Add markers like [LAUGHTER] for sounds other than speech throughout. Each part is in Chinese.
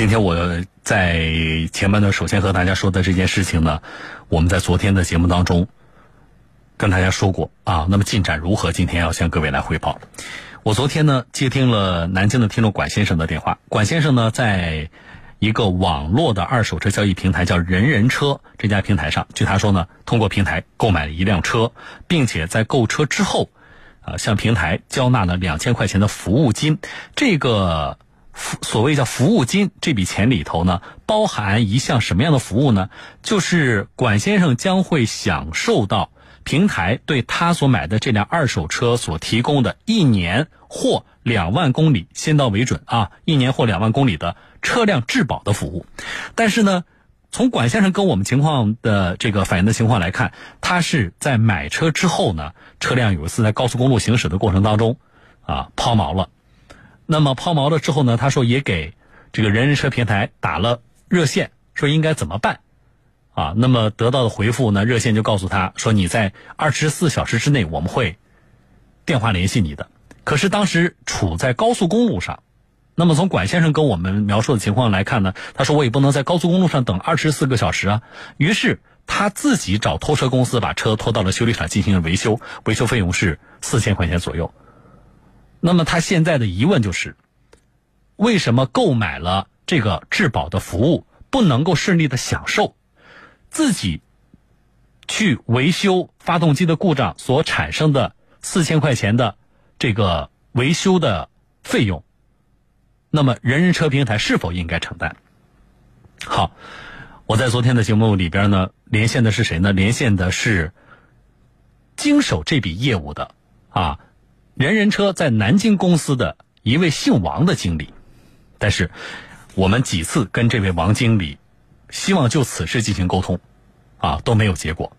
今天我在前半段首先和大家说的这件事情呢，我们在昨天的节目当中跟大家说过啊。那么进展如何？今天要向各位来汇报。我昨天呢接听了南京的听众管先生的电话，管先生呢在一个网络的二手车交易平台叫人人车这家平台上，据他说呢，通过平台购买了一辆车，并且在购车之后，啊向平台交纳了两千块钱的服务金。这个所谓叫服务金这笔钱里头呢，包含一项什么样的服务呢？就是管先生将会享受到。平台对他所买的这辆二手车所提供的一年或两万公里，先到为准啊！一年或两万公里的车辆质保的服务。但是呢，从管先生跟我们情况的这个反映的情况来看，他是在买车之后呢，车辆有一次在高速公路行驶的过程当中啊抛锚了。那么抛锚了之后呢，他说也给这个人人车平台打了热线，说应该怎么办。啊，那么得到的回复呢？热线就告诉他说：“你在二十四小时之内，我们会电话联系你的。”可是当时处在高速公路上，那么从管先生跟我们描述的情况来看呢，他说：“我也不能在高速公路上等二十四个小时啊。”于是他自己找拖车公司把车拖到了修理厂进行了维修，维修费用是四千块钱左右。那么他现在的疑问就是：为什么购买了这个质保的服务不能够顺利的享受？自己去维修发动机的故障所产生的四千块钱的这个维修的费用，那么人人车平台是否应该承担？好，我在昨天的节目里边呢，连线的是谁呢？连线的是经手这笔业务的啊，人人车在南京公司的一位姓王的经理。但是我们几次跟这位王经理。希望就此事进行沟通，啊都没有结果，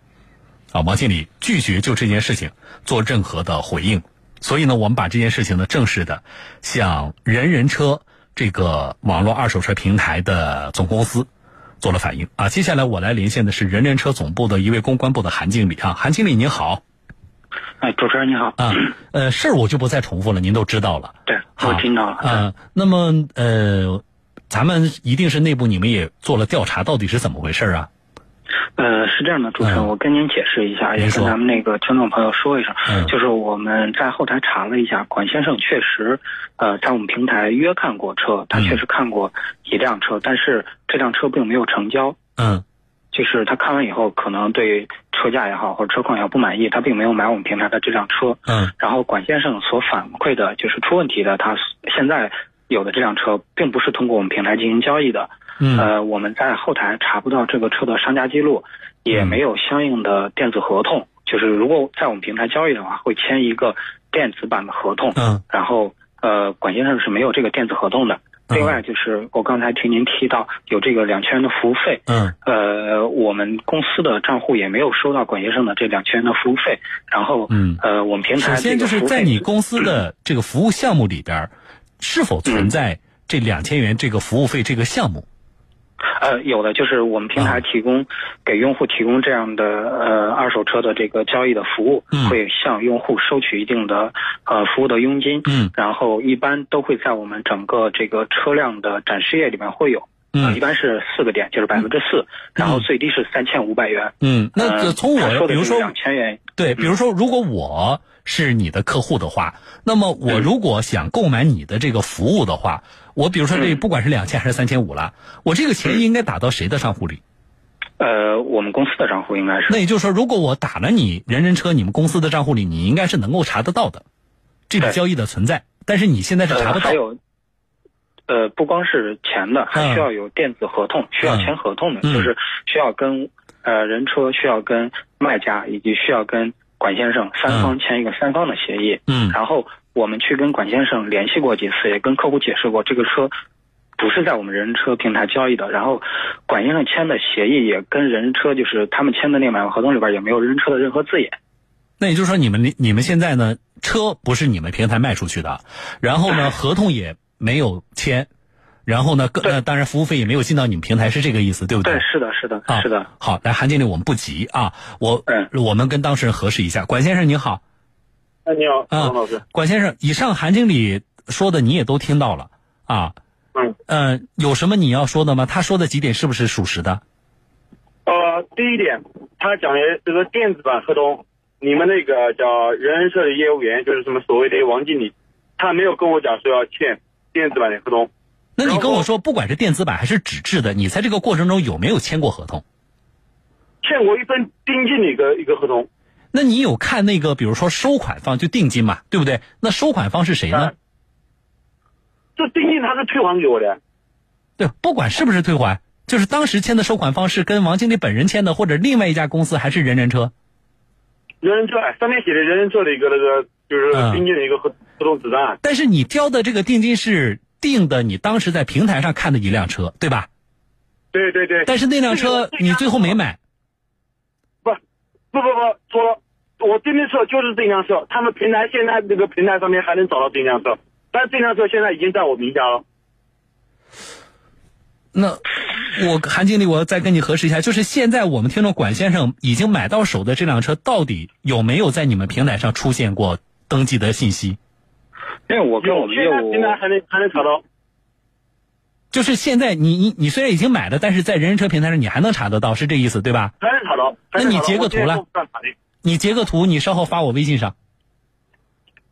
啊王经理拒绝就这件事情做任何的回应，所以呢，我们把这件事情呢正式的向人人车这个网络二手车平台的总公司做了反映啊。接下来我来连线的是人人车总部的一位公关部的韩经理啊，韩经理您好。哎，主持人你好。啊，呃，事儿我就不再重复了，您都知道了。对，我听到了。啊，那么呃。咱们一定是内部，你们也做了调查，到底是怎么回事啊？呃，是这样的，主持人，我跟您解释一下，也跟咱们那个听众朋友说一声，就是我们在后台查了一下，管先生确实，呃，在我们平台约看过车，他确实看过一辆车，但是这辆车并没有成交。嗯，就是他看完以后，可能对车价也好或者车况也好不满意，他并没有买我们平台的这辆车。嗯，然后管先生所反馈的就是出问题的，他现在。有的这辆车并不是通过我们平台进行交易的，嗯呃，我们在后台查不到这个车的商家记录，也没有相应的电子合同。就是如果在我们平台交易的话，会签一个电子版的合同。嗯，然后呃，管先生是没有这个电子合同的。另外就是我刚才听您提到有这个两千元的服务费。嗯，呃，我们公司的账户也没有收到管先生的这两千元的服务费。然后，嗯，呃，我们平台首先就是在你公司的这个服务项目里边。是否存在这两千元这个服务费这个项目？呃，有的，就是我们平台提供给用户提供这样的呃二手车的这个交易的服务，会向用户收取一定的呃服务的佣金。嗯，然后一般都会在我们整个这个车辆的展示页里面会有。嗯，一般是四个点，就是百分之四，然后最低是三千五百元。嗯，那从我比如说两千元，对，比如说如果我。是你的客户的话，那么我如果想购买你的这个服务的话，我比如说这不管是两千还是三千五了，我这个钱应该打到谁的账户里？呃，我们公司的账户应该是。那也就是说，如果我打了你人人车你们公司的账户里，你应该是能够查得到的这笔交易的存在。但是你现在是查不到。还有，呃，不光是钱的，还需要有电子合同，需要签合同的，就是需要跟呃人车需要跟卖家以及需要跟。管先生，三方签一个三方的协议，嗯，然后我们去跟管先生联系过几次，也跟客户解释过，这个车不是在我们人车平台交易的。然后管先生签的协议也跟人车，就是他们签的那个买卖合同里边也没有人车的任何字眼。那也就是说，你们你们现在呢，车不是你们平台卖出去的，然后呢，合同也没有签。然后呢？呃，当然，服务费也没有进到你们平台，是这个意思，对不对？对，是的，是的，是的。好，来，韩经理，我们不急啊，我，我们跟当事人核实一下。管先生，您好。哎，你好，管老师。管先生，以上韩经理说的你也都听到了啊。嗯。嗯，有什么你要说的吗？他说的几点是不是属实的？呃，第一点，他讲的这个电子版合同，你们那个叫人人社的业务员，就是什么所谓的王经理，他没有跟我讲说要签电子版的合同。那你跟我说，不管是电子版还是纸质的，你在这个过程中有没有签过合同？欠过一份定金的一个一个合同。那你有看那个，比如说收款方就定金嘛，对不对？那收款方是谁呢？这定金他是退还给我的。对，不管是不是退还，就是当时签的收款方是跟王经理本人签的，或者另外一家公司，还是人人车？人人车上面写的人人车的一个那个就是定金的一个合合同纸单。但是你交的这个定金是定的，你当时在平台上看的一辆车，对吧？对对对。但是那辆车你最后没买。不，不不不，错了，我订的车就是这辆车，他们平台现在那个平台上面还能找到这辆车，但这辆车现在已经在我名下了。那我韩经理，我再跟你核实一下，就是现在我们听众管先生已经买到手的这辆车，到底有没有在你们平台上出现过登记的信息？因为我跟我们业务现在还能还能查到。就是现在你你你虽然已经买了，但是在人人车平台上你还能查得到，是这意思对吧？还能查到。那你截个图来。你截个图，你稍后发我微信上。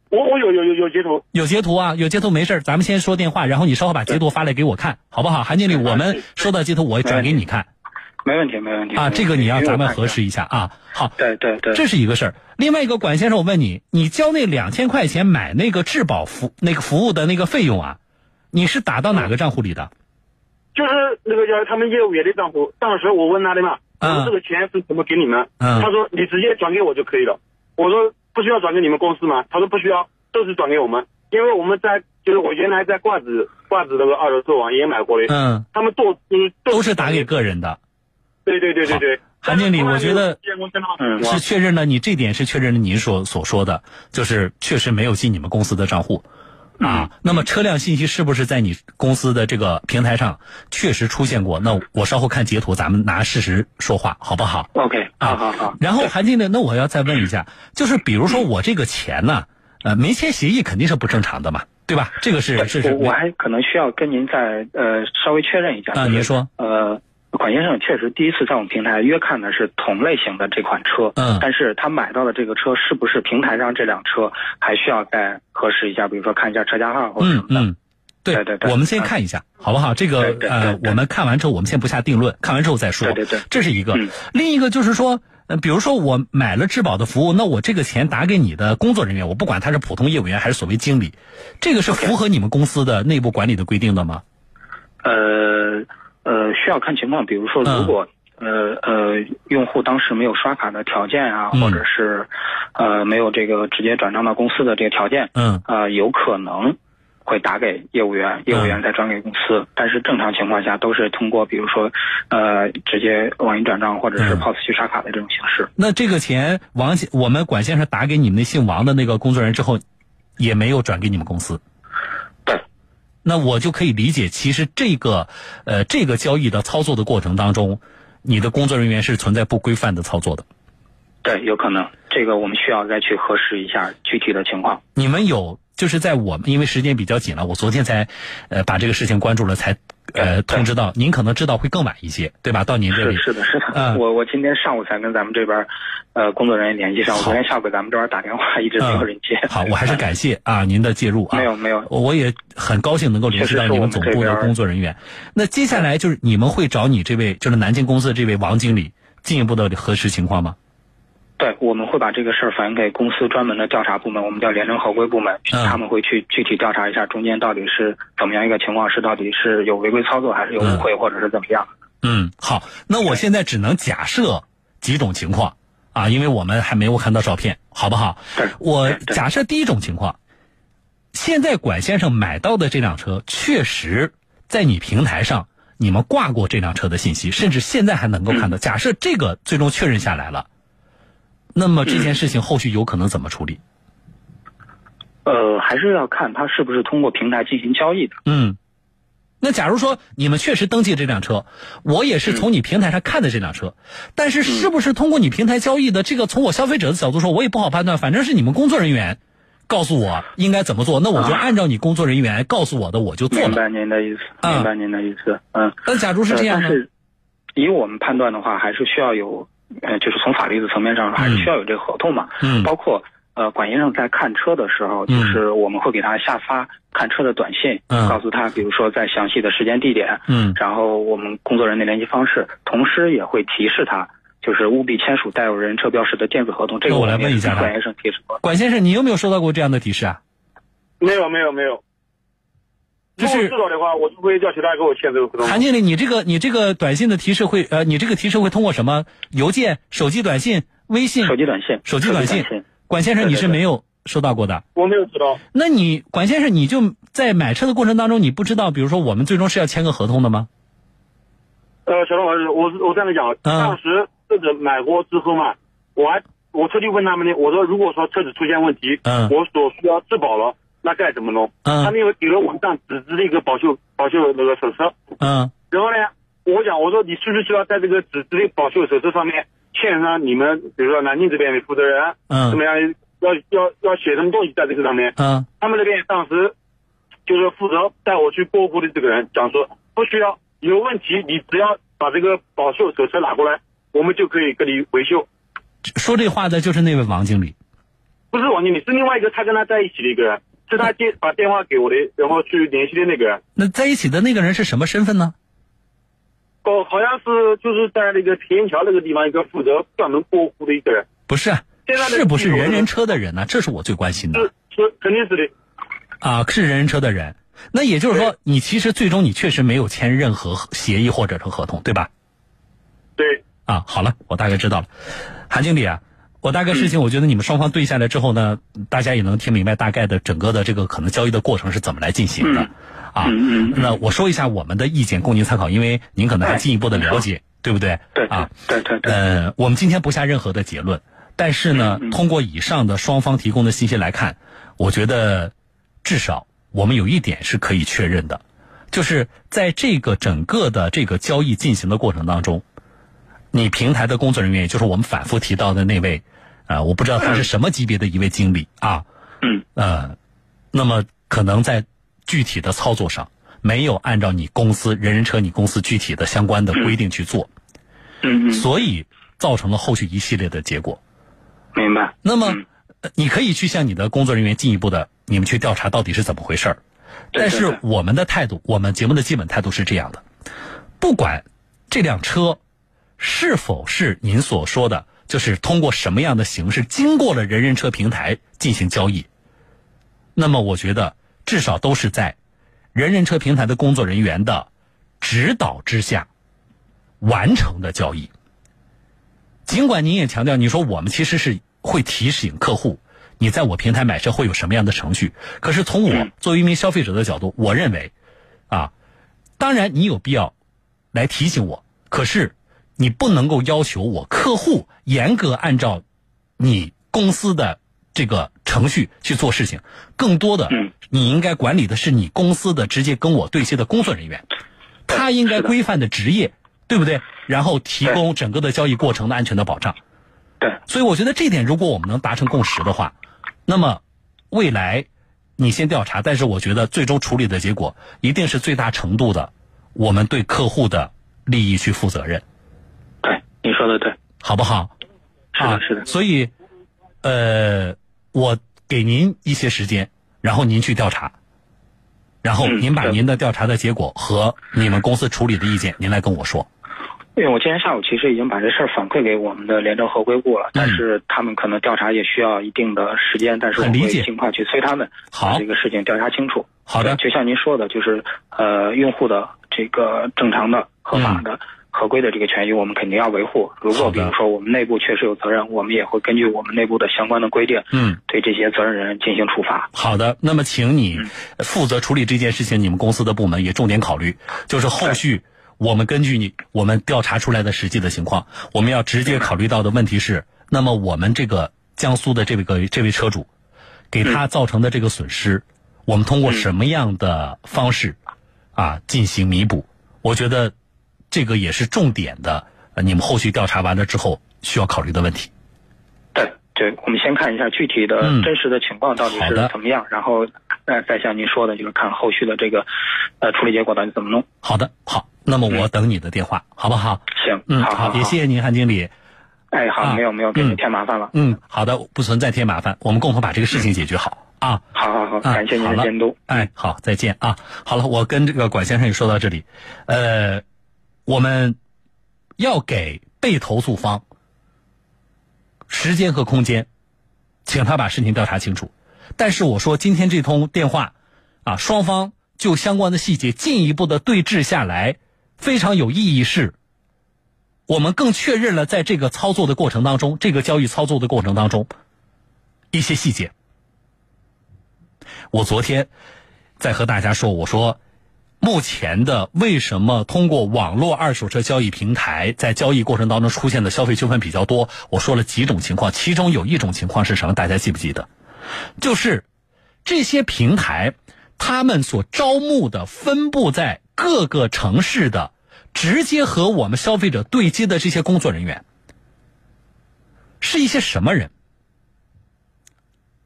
我我有有有有截图，有截图啊，有截图没事咱们先说电话，然后你稍后把截图发来给我看，好不好？韩经理，我们收到截图，我转给你看。没问题，没问题啊，这个你要咱们核实一下啊。好，对对对，这是一个事儿。另外一个，管先生，我问你，你交那两千块钱买那个质保服那个服务的那个费用啊，你是打到哪个账户里的？就是那个叫他们业务员的账户。当时我问他的嘛，我说这个钱是怎么给你们？他说你直接转给我就可以了。我说。不需要转给你们公司吗？他说不需要，都是转给我们，因为我们在就是我原来在挂子挂子那个二手车网也买过的，嗯，他们都嗯都是打给个人的，对对对对对。韩经理，我觉得是确认了你这点是确认了您所所说的，就是确实没有进你们公司的账户。啊，那么车辆信息是不是在你公司的这个平台上确实出现过？那我稍后看截图，咱们拿事实说话，好不好？OK，好好好。然后韩经理，那我要再问一下，就是比如说我这个钱呢，呃，没签协议肯定是不正常的嘛，对吧？这个是是是。我还可能需要跟您再呃稍微确认一下。啊，您说。呃。款先生确实第一次在我们平台约看的是同类型的这款车，嗯，但是他买到的这个车是不是平台上这辆车，还需要再核实一下，比如说看一下车架号或者什么的。嗯嗯，对对对，我们先看一下，好不好？这个呃，我们看完之后，我们先不下定论，看完之后再说。对对对，这是一个。另一个就是说，呃，比如说我买了质保的服务，那我这个钱打给你的工作人员，我不管他是普通业务员还是所谓经理，这个是符合你们公司的内部管理的规定的吗？呃。呃，需要看情况，比如说，如果呃呃，用户当时没有刷卡的条件啊，或者是呃没有这个直接转账到公司的这个条件，嗯，啊，有可能会打给业务员，业务员再转给公司。但是正常情况下都是通过，比如说呃直接网银转账或者是 POS 去刷卡的这种形式。那这个钱王我们管先生打给你们那姓王的那个工作人员之后，也没有转给你们公司。那我就可以理解，其实这个，呃，这个交易的操作的过程当中，你的工作人员是存在不规范的操作的。对，有可能，这个我们需要再去核实一下具体的情况。你们有，就是在我们因为时间比较紧了，我昨天才，呃，把这个事情关注了，才。呃，通知到您可能知道会更晚一些，对吧？到您这里是的，是的。嗯，我我今天上午才跟咱们这边，呃，工作人员联系上。我昨天下午给咱们这边打电话，一直没有人接。好，我还是感谢 [LAUGHS] 啊您的介入啊。没有没有，我也很高兴能够联系到你们总部的工作人员。那接下来就是你们会找你这位就是南京公司的这位王经理进一步的核实情况吗？对，我们会把这个事儿反映给公司专门的调查部门，我们叫廉政合规部门，他们会去具体调查一下中间到底是怎么样一个情况，是到底是有违规操作，还是有误会，或者是怎么样？嗯，好，那我现在只能假设几种情况啊，因为我们还没有看到照片，好不好？我假设第一种情况，现在管先生买到的这辆车确实在你平台上你们挂过这辆车的信息，甚至现在还能够看到。假设这个最终确认下来了。那么这件事情后续有可能怎么处理？呃，还是要看他是不是通过平台进行交易的。嗯，那假如说你们确实登记这辆车，我也是从你平台上看的这辆车，但是是不是通过你平台交易的，这个从我消费者的角度说，我也不好判断。反正是你们工作人员告诉我应该怎么做，那我就按照你工作人员告诉我的我就做了。明白您的意思，明白您的意思。嗯，那假如是这样呢？以我们判断的话，还是需要有，呃，就是从法律的层面上，还是需要有这个合同嘛。嗯。包括呃，管先生在看车的时候，就是我们会给他下发看车的短信，嗯告诉他，比如说在详细的时间地点，嗯，然后我们工作人员的联系方式，同时也会提示他。就是务必签署带有人车标识的电子合同。这个我来问一下管先生提示过。管先生，你有没有收到过这样的提示啊？没有，没有，没有。就是知道的话，我就会叫其他人给我签这个合同。韩经理，你这个你这个短信的提示会呃，你这个提示会通过什么？邮件、手机短信、微信？手机短信。手机短信。管先生，你是没有收到过的。我没有知道。那你管先生，你就在买车的过程当中，你不知道，比如说我们最终是要签个合同的吗？呃，小龙老师，我我这样讲，当时。车子买过之后嘛，我还我特地问他们呢，我说如果说车子出现问题，嗯，我所需要质保了，那该怎么弄？嗯，他们又给了我一张纸质的一个保修保修那个手册，嗯，然后呢，我讲我说你是不是需要在这个纸质的保修手册上面签上你们，比如说南京这边的负责人，嗯，怎么样要要要写什么东西在这个上面？嗯，他们那边当时就是负责带我去过户的这个人讲说不需要，有问题你只要把这个保修手册拿过来。我们就可以给你维修。说这话的就是那位王经理，不是王经理，是另外一个他跟他在一起的一个人，是他接把电话给我的，然后去联系的那个人。那在一起的那个人是什么身份呢？哦，好像是就是在那个天桥那个地方一个负责专门过户的一个人。不是，是不是人人车的人呢？这是我最关心的。是是，肯定是的。啊，是人人车的人。那也就是说，你其实最终你确实没有签任何协议或者是合同，对吧？对。啊，好了，我大概知道了，韩经理啊，我大概事情，我觉得你们双方对下来之后呢，大家也能听明白大概的整个的这个可能交易的过程是怎么来进行的，啊，那我说一下我们的意见供您参考，因为您可能还进一步的了解，对不对？对啊，对对对。呃，我们今天不下任何的结论，但是呢，通过以上的双方提供的信息来看，我觉得至少我们有一点是可以确认的，就是在这个整个的这个交易进行的过程当中。你平台的工作人员，也就是我们反复提到的那位，啊，我不知道他是什么级别的一位经理啊，嗯，呃，那么可能在具体的操作上，没有按照你公司人人车你公司具体的相关的规定去做，嗯嗯，所以造成了后续一系列的结果。明白。那么，你可以去向你的工作人员进一步的，你们去调查到底是怎么回事儿。但是我们的态度，我们节目的基本态度是这样的：不管这辆车。是否是您所说的，就是通过什么样的形式经过了人人车平台进行交易？那么我觉得至少都是在人人车平台的工作人员的指导之下完成的交易。尽管您也强调，你说我们其实是会提醒客户，你在我平台买车会有什么样的程序？可是从我作为一名消费者的角度，我认为，啊，当然你有必要来提醒我，可是。你不能够要求我客户严格按照你公司的这个程序去做事情，更多的，你应该管理的是你公司的直接跟我对接的工作人员，他应该规范的职业，对不对？然后提供整个的交易过程的安全的保障。对，所以我觉得这点，如果我们能达成共识的话，那么未来你先调查，但是我觉得最终处理的结果一定是最大程度的我们对客户的利益去负责任。你说的对，好不好？是的，是的。所以，呃，我给您一些时间，然后您去调查，然后您把您的调查的结果和你们公司处理的意见，您来跟我说。因为我今天下午其实已经把这事儿反馈给我们的廉政合规部了，但是他们可能调查也需要一定的时间，但是我会尽快去催他们把这个事情调查清楚。好的，就像您说的，就是呃，用户的这个正常的、合法的。合规的这个权益，我们肯定要维护。如果比如说我们内部确实有责任，我们也会根据我们内部的相关的规定，嗯，对这些责任人进行处罚。好的，那么请你负责处理这件事情，你们公司的部门也重点考虑，就是后续我们根据你我们调查出来的实际的情况，我们要直接考虑到的问题是，那么我们这个江苏的这个这位车主，给他造成的这个损失，我们通过什么样的方式啊进行弥补？我觉得。这个也是重点的，呃，你们后续调查完了之后需要考虑的问题。对，对，我们先看一下具体的真实的情况到底是怎么样，然后再再像您说的，就是看后续的这个呃处理结果到底怎么弄。好的，好，那么我等你的电话，好不好？行，嗯，好，也谢谢您，韩经理。哎，好，没有没有给您添麻烦了。嗯，好的，不存在添麻烦，我们共同把这个事情解决好啊。好好好，感谢您的监督。哎，好，再见啊。好了，我跟这个管先生也说到这里，呃，我们要给被投诉方时间和空间，请他把事情调查清楚。但是我说今天这通电话啊，双方就相关的细节进一步的对峙下来，非常有意义是。我们更确认了，在这个操作的过程当中，这个交易操作的过程当中，一些细节。我昨天在和大家说，我说，目前的为什么通过网络二手车交易平台在交易过程当中出现的消费纠纷比较多？我说了几种情况，其中有一种情况是什么？大家记不记得？就是这些平台他们所招募的分布在各个城市的。直接和我们消费者对接的这些工作人员，是一些什么人？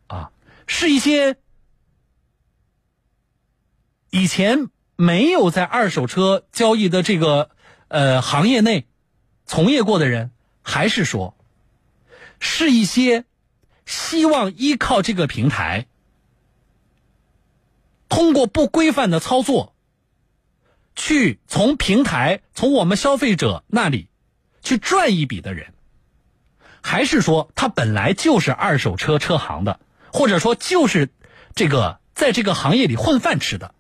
啊，是一些以前没有在二手车交易的这个呃行业内从业过的人，还是说，是一些希望依靠这个平台，通过不规范的操作？去从平台从我们消费者那里去赚一笔的人，还是说他本来就是二手车车行的，或者说就是这个在这个行业里混饭吃的，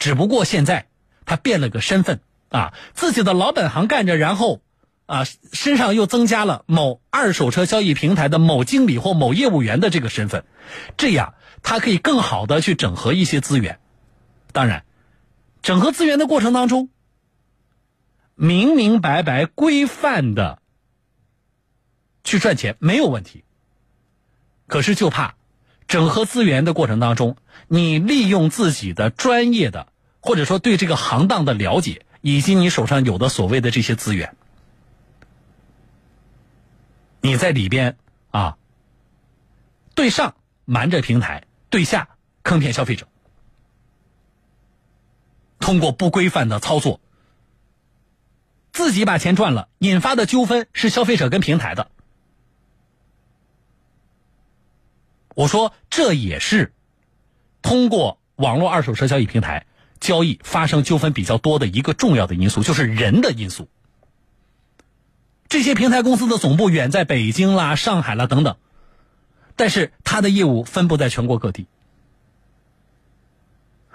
只不过现在他变了个身份啊，自己的老本行干着，然后啊身上又增加了某二手车交易平台的某经理或某业务员的这个身份，这样他可以更好的去整合一些资源，当然。整合资源的过程当中，明明白白、规范的去赚钱没有问题。可是就怕整合资源的过程当中，你利用自己的专业的或者说对这个行当的了解，以及你手上有的所谓的这些资源，你在里边啊，对上瞒着平台，对下坑骗消费者。通过不规范的操作，自己把钱赚了，引发的纠纷是消费者跟平台的。我说这也是通过网络二手车交易平台交易发生纠纷比较多的一个重要的因素，就是人的因素。这些平台公司的总部远在北京啦、上海啦等等，但是他的业务分布在全国各地，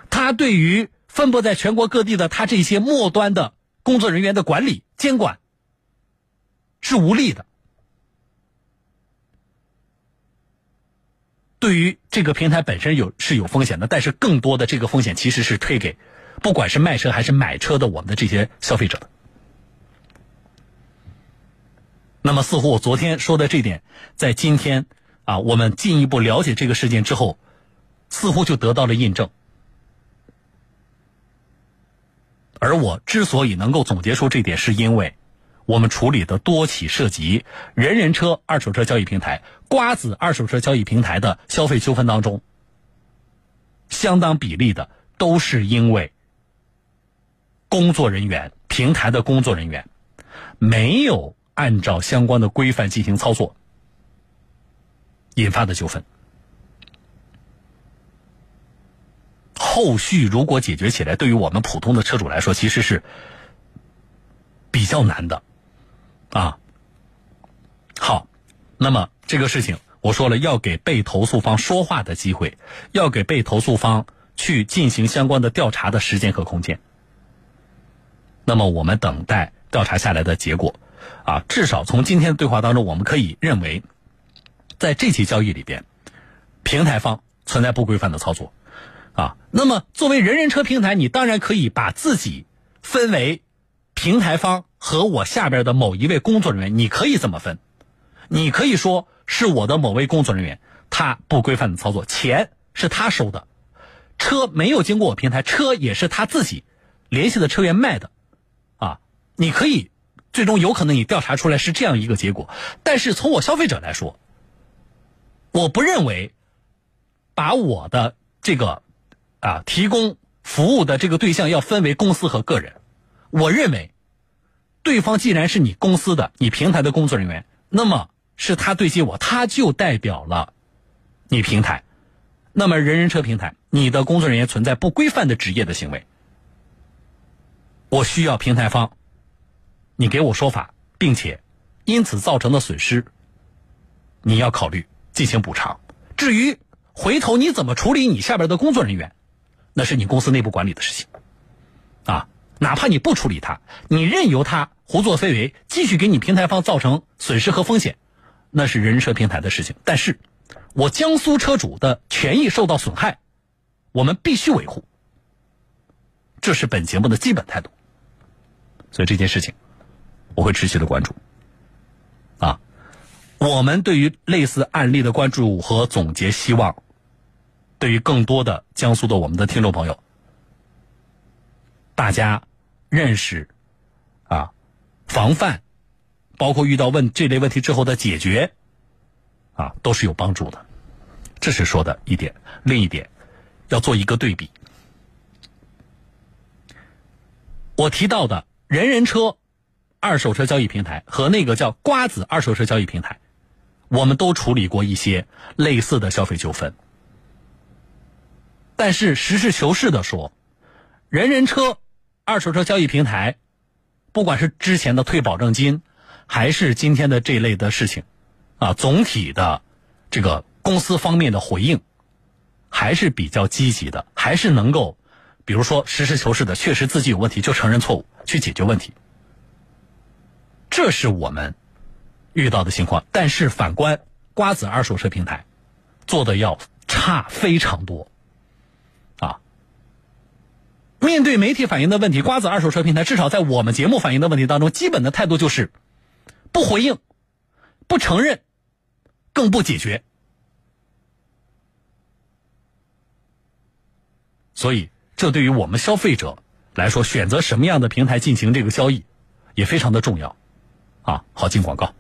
他对于。分布在全国各地的他这些末端的工作人员的管理监管是无力的，对于这个平台本身有是有风险的，但是更多的这个风险其实是推给不管是卖车还是买车的我们的这些消费者的。那么，似乎我昨天说的这点，在今天啊，我们进一步了解这个事件之后，似乎就得到了印证。而我之所以能够总结出这点，是因为我们处理的多起涉及人人车二手车交易平台、瓜子二手车交易平台的消费纠纷当中，相当比例的都是因为工作人员、平台的工作人员没有按照相关的规范进行操作引发的纠纷。后续如果解决起来，对于我们普通的车主来说，其实是比较难的，啊。好，那么这个事情我说了，要给被投诉方说话的机会，要给被投诉方去进行相关的调查的时间和空间。那么我们等待调查下来的结果，啊，至少从今天的对话当中，我们可以认为，在这起交易里边，平台方存在不规范的操作。啊，那么作为人人车平台，你当然可以把自己分为平台方和我下边的某一位工作人员，你可以怎么分，你可以说是我的某位工作人员他不规范的操作，钱是他收的，车没有经过我平台，车也是他自己联系的车源卖的，啊，你可以最终有可能你调查出来是这样一个结果，但是从我消费者来说，我不认为把我的这个啊提供服务的这个对象要分为公司和个人。我认为，对方既然是你公司的、你平台的工作人员，那么是他对接我，他就代表了你平台。那么人人车平台，你的工作人员存在不规范的职业的行为，我需要平台方，你给我说法，并且因此造成的损失，你要考虑。进行补偿。至于回头你怎么处理你下边的工作人员，那是你公司内部管理的事情。啊，哪怕你不处理他，你任由他胡作非为，继续给你平台方造成损失和风险，那是人车平台的事情。但是，我江苏车主的权益受到损害，我们必须维护。这是本节目的基本态度。所以这件事情，我会持续的关注。啊。我们对于类似案例的关注和总结，希望对于更多的江苏的我们的听众朋友，大家认识啊，防范，包括遇到问这类问题之后的解决啊，都是有帮助的。这是说的一点，另一点要做一个对比。我提到的人人车二手车交易平台和那个叫瓜子二手车交易平台。我们都处理过一些类似的消费纠纷，但是实事求是的说，人人车二手车交易平台，不管是之前的退保证金，还是今天的这类的事情，啊，总体的这个公司方面的回应还是比较积极的，还是能够，比如说实事求是的，确实自己有问题就承认错误，去解决问题，这是我们。遇到的情况，但是反观瓜子二手车平台，做的要差非常多，面对媒体反映的问题，瓜子二手车平台至少在我们节目反映的问题当中，基本的态度就是不回应、不承认、更不解决。所以，这对于我们消费者来说，选择什么样的平台进行这个交易，也非常的重要。啊，好，进广告。